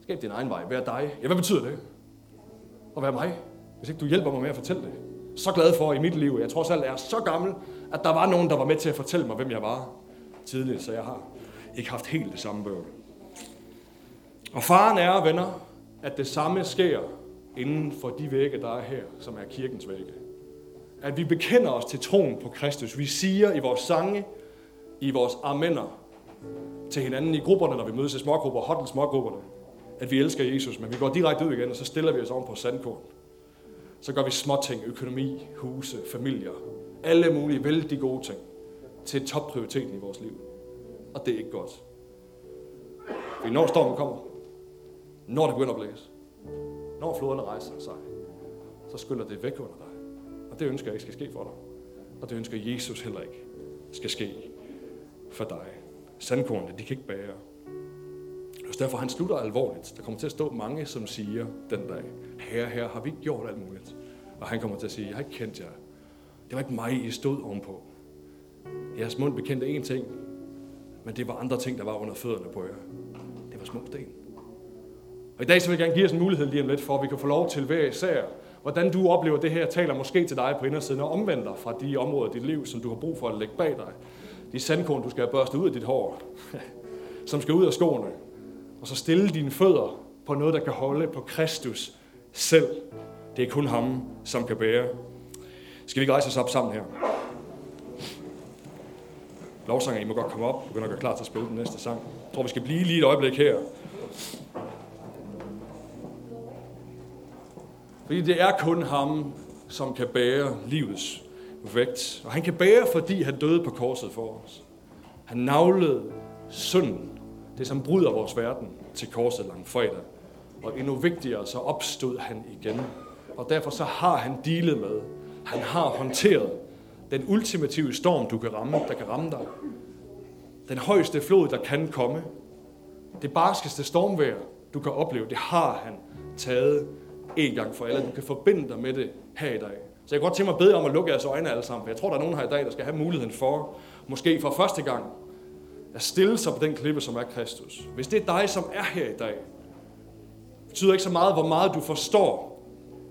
Skab din egen vej. Vær dig. Ja, hvad betyder det? At være mig. Hvis ikke du hjælper mig med at fortælle det. Så glad for i mit liv. Jeg trods alt er så gammel, at der var nogen, der var med til at fortælle mig, hvem jeg var tidligere. Så jeg har ikke haft helt det samme bøvl. Og faren er, venner, at det samme sker inden for de vægge, der er her, som er kirkens vægge. At vi bekender os til troen på Kristus. Vi siger i vores sange, i vores amener til hinanden i grupperne, når vi mødes i smågrupper, hot smågrupperne, at vi elsker Jesus, men vi går direkte ud igen, og så stiller vi os oven på sandkorn. Så gør vi småting, økonomi, huse, familier, alle mulige vældig gode ting til topprioriteten i vores liv. Og det er ikke godt. Vi når stormen kommer, når det begynder at blæse, når floderne rejser sig, så skyller det væk under dig. Og det ønsker jeg ikke skal ske for dig. Og det ønsker Jesus heller ikke skal ske for dig. Sandkornene, de kan ikke bære. Og derfor han slutter alvorligt. Der kommer til at stå mange, som siger den dag, herre, herre, har vi ikke gjort alt muligt? Og han kommer til at sige, jeg har ikke kendt jer. Det var ikke mig, I stod ovenpå. Jeres mund bekendte én ting, men det var andre ting, der var under fødderne på jer. Det var små sten. Og i dag så vil jeg gerne give os en mulighed lige om lidt, for at vi kan få lov til hver især, hvordan du oplever det her, taler måske til dig på indersiden og omvender fra de områder i dit liv, som du har brug for at lægge bag dig. De sandkorn, du skal børste ud af dit hår, *laughs* som skal ud af skoene, og så stille dine fødder på noget, der kan holde på Kristus selv. Det er kun ham, som kan bære. Skal vi ikke rejse os op sammen her? Lovsanger, I må godt komme op. Begynder at gøre klar til at spille den næste sang. Jeg tror, vi skal blive lige et øjeblik her. Fordi det er kun ham, som kan bære livets vægt. Og han kan bære, fordi han døde på korset for os. Han navlede synden, det som bryder vores verden, til korset langfredag. Og endnu vigtigere, så opstod han igen. Og derfor så har han dealet med, han har håndteret den ultimative storm, du kan ramme, der kan ramme dig. Den højeste flod, der kan komme. Det barskeste stormvejr, du kan opleve, det har han taget en gang for alle. Du kan forbinde dig med det her i dag. Så jeg kan godt tænke mig at bede om at lukke jeres øjne alle sammen, for jeg tror, der er nogen her i dag, der skal have muligheden for, måske for første gang, at stille sig på den klippe, som er Kristus. Hvis det er dig, som er her i dag, betyder ikke så meget, hvor meget du forstår,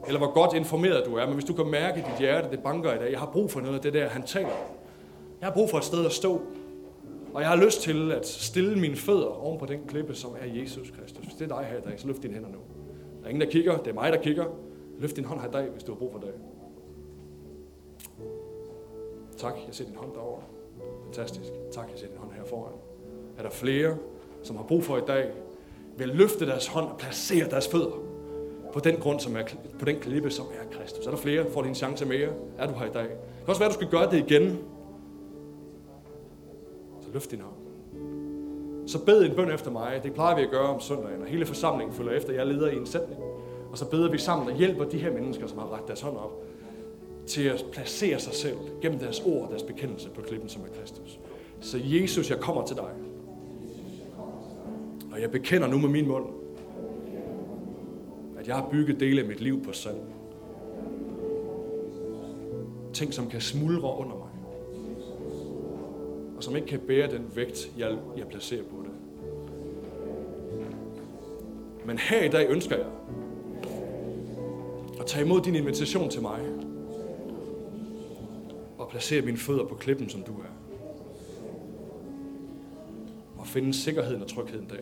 eller hvor godt informeret du er, men hvis du kan mærke i dit hjerte, det banker i dag, jeg har brug for noget af det der, han taler Jeg har brug for et sted at stå. Og jeg har lyst til at stille mine fødder oven på den klippe, som er Jesus Kristus. Hvis det er dig her i dag, så løft dine hænder nu. Der er ingen, der kigger. Det er mig, der kigger. Løft din hånd her i dag, hvis du har brug for det. Tak, jeg ser din hånd derovre. Fantastisk. Tak, jeg ser din hånd her foran. Er der flere, som har brug for i dag, vil løfte deres hånd og placere deres fødder på den grund, som er, på den klippe, som er Kristus. Er der flere? Får din chance mere? Er du her i dag? Det kan også være, at du skal gøre det igen. Så løft din hånd. Så bed en bøn efter mig. Det plejer vi at gøre om søndagen, og hele forsamlingen følger efter. Jeg leder i en sætning. Og så beder vi sammen og hjælper de her mennesker, som har ret deres hånd op, til at placere sig selv gennem deres ord og deres bekendelse på klippen, som er Kristus. Så Jesus, jeg kommer til dig. Og jeg bekender nu med min mund, at jeg har bygget dele af mit liv på sand. Ting, som kan smuldre under mig. Og som ikke kan bære den vægt, jeg, jeg placerer på det. Men her i dag ønsker jeg at tage imod din invitation til mig. Og placere mine fødder på klippen, som du er. Finde sikkerheden og trygheden der.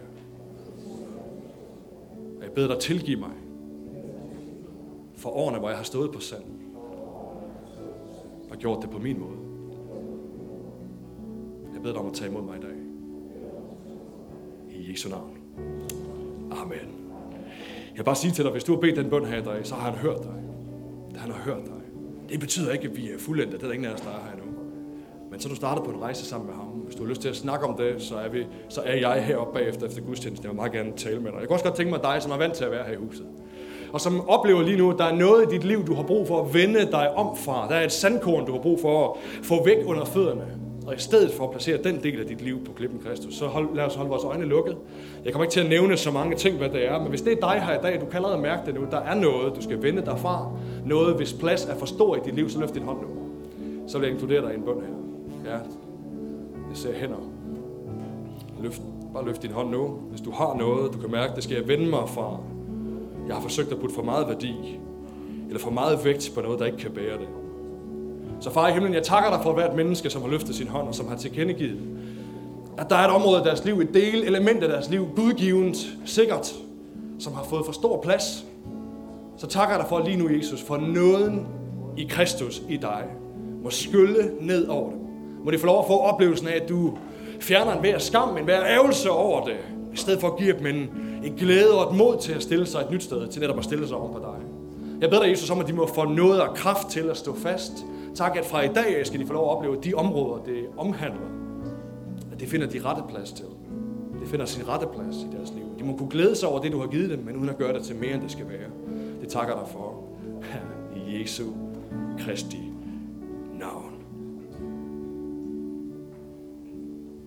Og jeg beder dig tilgive mig for årene, hvor jeg har stået på sand. Og gjort det på min måde. Jeg beder dig om at tage imod mig i dag. I Jesu navn. Amen. Jeg vil bare sige til dig, hvis du har bedt den bøn her i dag, så har han hørt dig. Han har hørt dig. Det betyder ikke, at vi er fuldendte. Det er der ingen af os, der er her. Men så du starter på en rejse sammen med ham. Hvis du har lyst til at snakke om det, så er, vi, så er jeg heroppe bagefter efter gudstjenesten. Jeg vil meget gerne tale med dig. Jeg kunne også godt tænke mig dig, som er vant til at være her i huset. Og som oplever lige nu, at der er noget i dit liv, du har brug for at vende dig om fra. Der er et sandkorn, du har brug for at få væk under fødderne. Og i stedet for at placere den del af dit liv på klippen Kristus, så hold, lad os holde vores øjne lukket. Jeg kommer ikke til at nævne så mange ting, hvad det er, men hvis det er dig her i dag, du kan allerede mærke det nu, der er noget, du skal vende dig fra. Noget, hvis plads er for stor i dit liv, så løft din hånd nu. Så vil jeg inkludere dig i en bøn her. Ja, jeg ser hænder. Løft, bare løft din hånd nu. Hvis du har noget, du kan mærke, det skal jeg vende mig fra. Jeg har forsøgt at putte for meget værdi, eller for meget vægt på noget, der ikke kan bære det. Så far i himlen, jeg takker dig for hvert menneske, som har løftet sin hånd og som har tilkendegivet, at der er et område af deres liv, et del, element af deres liv, gudgivent, sikkert, som har fået for stor plads. Så takker jeg dig for lige nu, Jesus, for nåden i Kristus i dig må skylle ned over dem. Må de få lov at få oplevelsen af, at du fjerner en hver skam, en hver ævelse over det, i stedet for at give dem en, en glæde og et mod til at stille sig et nyt sted, til netop at stille sig om på dig. Jeg beder dig, Jesus, om, at de må få noget og kraft til at stå fast. Tak, at fra i dag skal de få lov at opleve de områder, det omhandler. At det finder de rette plads til. Det finder sin rette plads i deres liv. De må kunne glæde sig over det, du har givet dem, men uden at gøre det til mere, end det skal være. Det takker dig for. *laughs* I Jesu Kristi